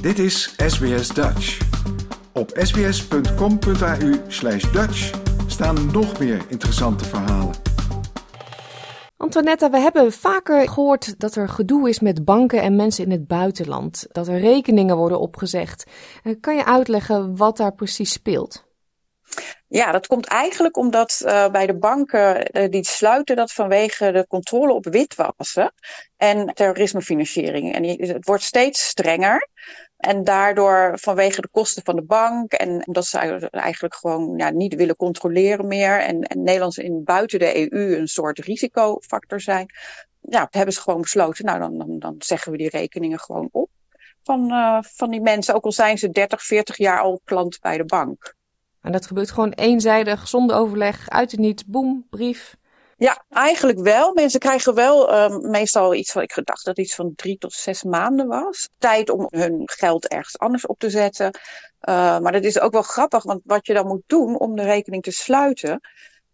Dit is SBS Dutch. Op sbs.com.au slash Dutch staan nog meer interessante verhalen. Antoinette, we hebben vaker gehoord dat er gedoe is met banken en mensen in het buitenland. Dat er rekeningen worden opgezegd. Eh, kan je uitleggen wat daar precies speelt? Ja, dat komt eigenlijk omdat uh, bij de banken uh, die sluiten dat vanwege de controle op witwassen en terrorismefinanciering. En het wordt steeds strenger. En daardoor vanwege de kosten van de bank en omdat ze eigenlijk gewoon ja, niet willen controleren meer. En, en Nederlands in buiten de EU een soort risicofactor zijn. Ja, hebben ze gewoon besloten, nou dan, dan, dan zeggen we die rekeningen gewoon op. Van, uh, van die mensen, ook al zijn ze 30, 40 jaar al klant bij de bank. En dat gebeurt gewoon eenzijdig, zonder overleg, uit het niet, boem, brief. Ja, eigenlijk wel. Mensen krijgen wel uh, meestal iets van, ik gedacht dat iets van drie tot zes maanden was. Tijd om hun geld ergens anders op te zetten. Uh, maar dat is ook wel grappig, want wat je dan moet doen om de rekening te sluiten,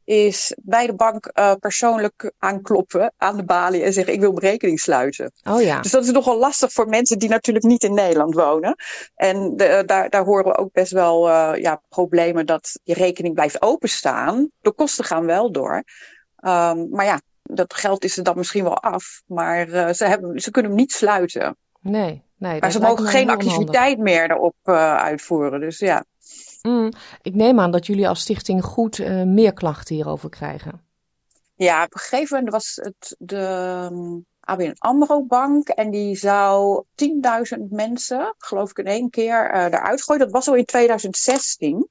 is bij de bank uh, persoonlijk aankloppen aan de balie en zeggen: Ik wil mijn rekening sluiten. Oh ja. Dus dat is nogal lastig voor mensen die natuurlijk niet in Nederland wonen. En de, daar, daar horen we ook best wel uh, ja, problemen dat je rekening blijft openstaan. De kosten gaan wel door. Um, maar ja, dat geld is er dan misschien wel af. Maar uh, ze, hebben, ze kunnen hem niet sluiten. Nee, nee. Maar ze mogen geen activiteit meer erop uitvoeren. Dus ja. Mm, ik neem aan dat jullie als stichting goed uh, meer klachten hierover krijgen. Ja, op een gegeven moment was het de um, ABN AMRO Bank en die zou 10.000 mensen, geloof ik in één keer, eruit gooien. Dat was al in 2016.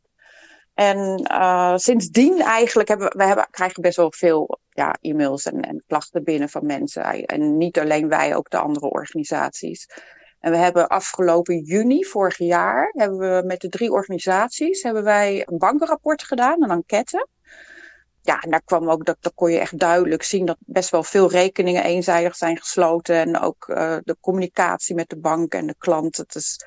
En uh, sindsdien eigenlijk hebben we, we hebben, krijgen best wel veel ja, e-mails en, en klachten binnen van mensen. En niet alleen wij, ook de andere organisaties. En we hebben afgelopen juni vorig jaar hebben we met de drie organisaties hebben wij een bankenrapport gedaan, een enquête. Ja, en daar kwam ook dat, dat kon je echt duidelijk zien dat best wel veel rekeningen eenzijdig zijn gesloten. En ook uh, de communicatie met de bank en de klant. Het is,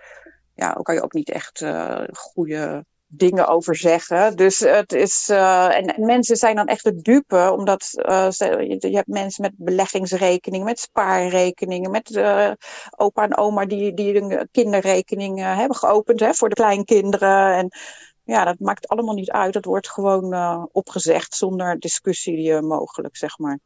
ja, ook kan je ook niet echt uh, goede dingen over zeggen. Dus het is. Uh, en, en, mensen zijn dan echt de dupe, omdat ze, je, hebt mensen met beleggingsrekeningen, met spaarrekeningen, met uh, opa en oma die, die een kinderrekening hebben geopend hè, voor de kleinkinderen. En ja, dat maakt allemaal niet uit. Dat wordt gewoon opgezegd zonder discussie mogelijk, zeg maar.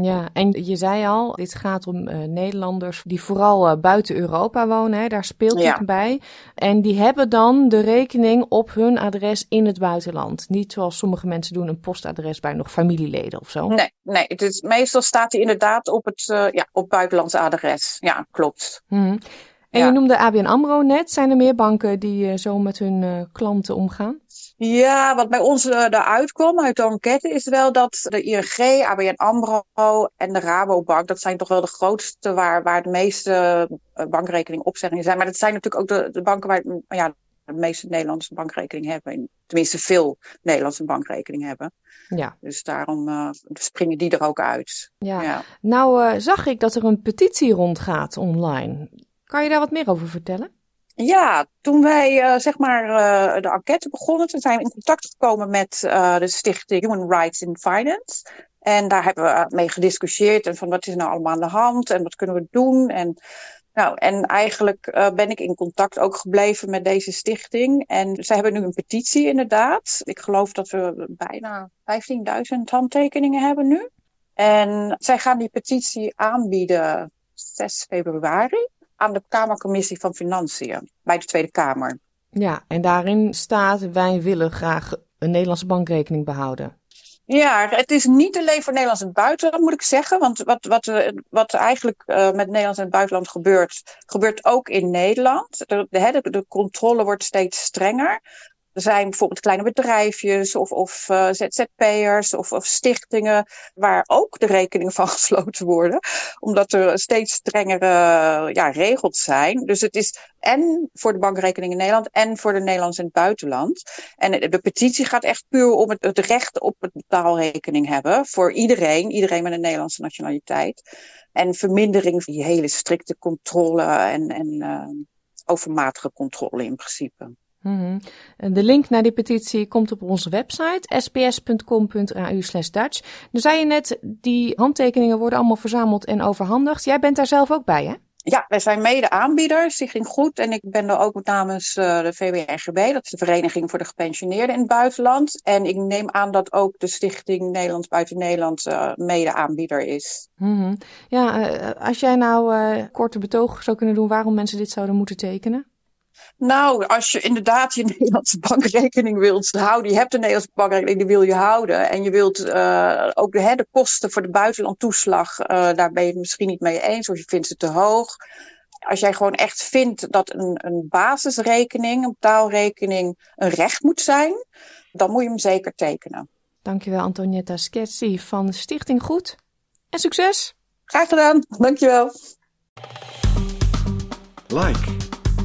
Ja, en je zei al, dit gaat om uh, Nederlanders die vooral uh, buiten Europa wonen. Hè, daar speelt ja. dit bij. En die hebben dan de rekening op hun adres in het buitenland. Niet zoals sommige mensen doen, een postadres bij nog familieleden of zo. Nee, nee het is, meestal staat hij inderdaad op het uh, ja, op buitenlandse adres. Ja, klopt. Mm. En ja. je noemde ABN AMRO net. Zijn er meer banken die zo met hun klanten omgaan? Ja, wat bij ons uh, daaruit kwam uit de enquête is wel dat de ING, ABN AMRO en de Rabobank, dat zijn toch wel de grootste waar, waar de meeste bankrekeningopzeggingen zijn. Maar dat zijn natuurlijk ook de, de banken waar ja, de meeste Nederlandse bankrekening hebben. Tenminste, veel Nederlandse bankrekening hebben. Ja. Dus daarom uh, springen die er ook uit. Ja. ja. Nou, zag ik dat er een petitie rondgaat online. Kan je daar wat meer over vertellen? Ja, toen wij uh, zeg maar uh, de enquête begonnen, toen zijn we in contact gekomen met uh, de stichting Human Rights in Finance. En daar hebben we mee gediscussieerd en van wat is nou allemaal aan de hand en wat kunnen we doen. En, nou, en eigenlijk ben ik in contact ook gebleven met deze stichting. En zij hebben nu een petitie inderdaad. Ik geloof dat we bijna 15.000 handtekeningen hebben nu. En zij gaan die petitie aanbieden 6 februari aan de Kamercommissie van Financiën bij de Tweede Kamer. Ja, en daarin staat: wij willen graag een Nederlandse bankrekening behouden. Ja, het is niet alleen voor Nederlands en het buitenland, moet ik zeggen. Want wat, wat, wat eigenlijk uh, met Nederlands en het buitenland gebeurt, gebeurt ook in Nederland. De, de, de controle wordt steeds strenger. Er zijn bijvoorbeeld kleine bedrijfjes of, of uh, ZZP'ers of, of stichtingen waar ook de rekeningen van gesloten worden. Omdat er steeds strengere ja, regels zijn. Dus het is en voor de bankrekening in Nederland en voor de Nederlands in het buitenland. En de petitie gaat echt puur om het, het recht op het betaalrekening hebben. Voor iedereen, iedereen met een Nederlandse nationaliteit. En vermindering van die hele strikte controle en, en uh, overmatige controle in principe. Mm-hmm. De link naar die petitie komt op onze website sps.com.au Dutch. Nu zei je net, die handtekeningen worden allemaal verzameld en overhandigd. Jij bent daar zelf ook bij, hè? Ja, wij zijn mede-aanbieder, Stichting Goed. En ik ben er ook namens uh, de VWNGB, dat is de Vereniging voor de Gepensioneerden in het Buitenland. En ik neem aan dat ook de Stichting Nederlands Buiten Nederland uh, mede-aanbieder is. Mm -hmm. Ja, uh, als jij nou korte betoog zou kunnen doen waarom mensen dit zouden moeten tekenen? Nou, als je inderdaad je Nederlandse bankrekening wilt houden, je hebt een Nederlandse bankrekening, die wil je houden. En je wilt uh, ook de, hè, de kosten voor de buitenlandtoeslag, uh, daar ben je het misschien niet mee eens, of je vindt ze te hoog. Als jij gewoon echt vindt dat een, een basisrekening, een betaalrekening, een recht moet zijn, dan moet je hem zeker tekenen. Dankjewel Antonietta Sketsi van Stichting Goed. En succes! Graag gedaan, dankjewel. Like,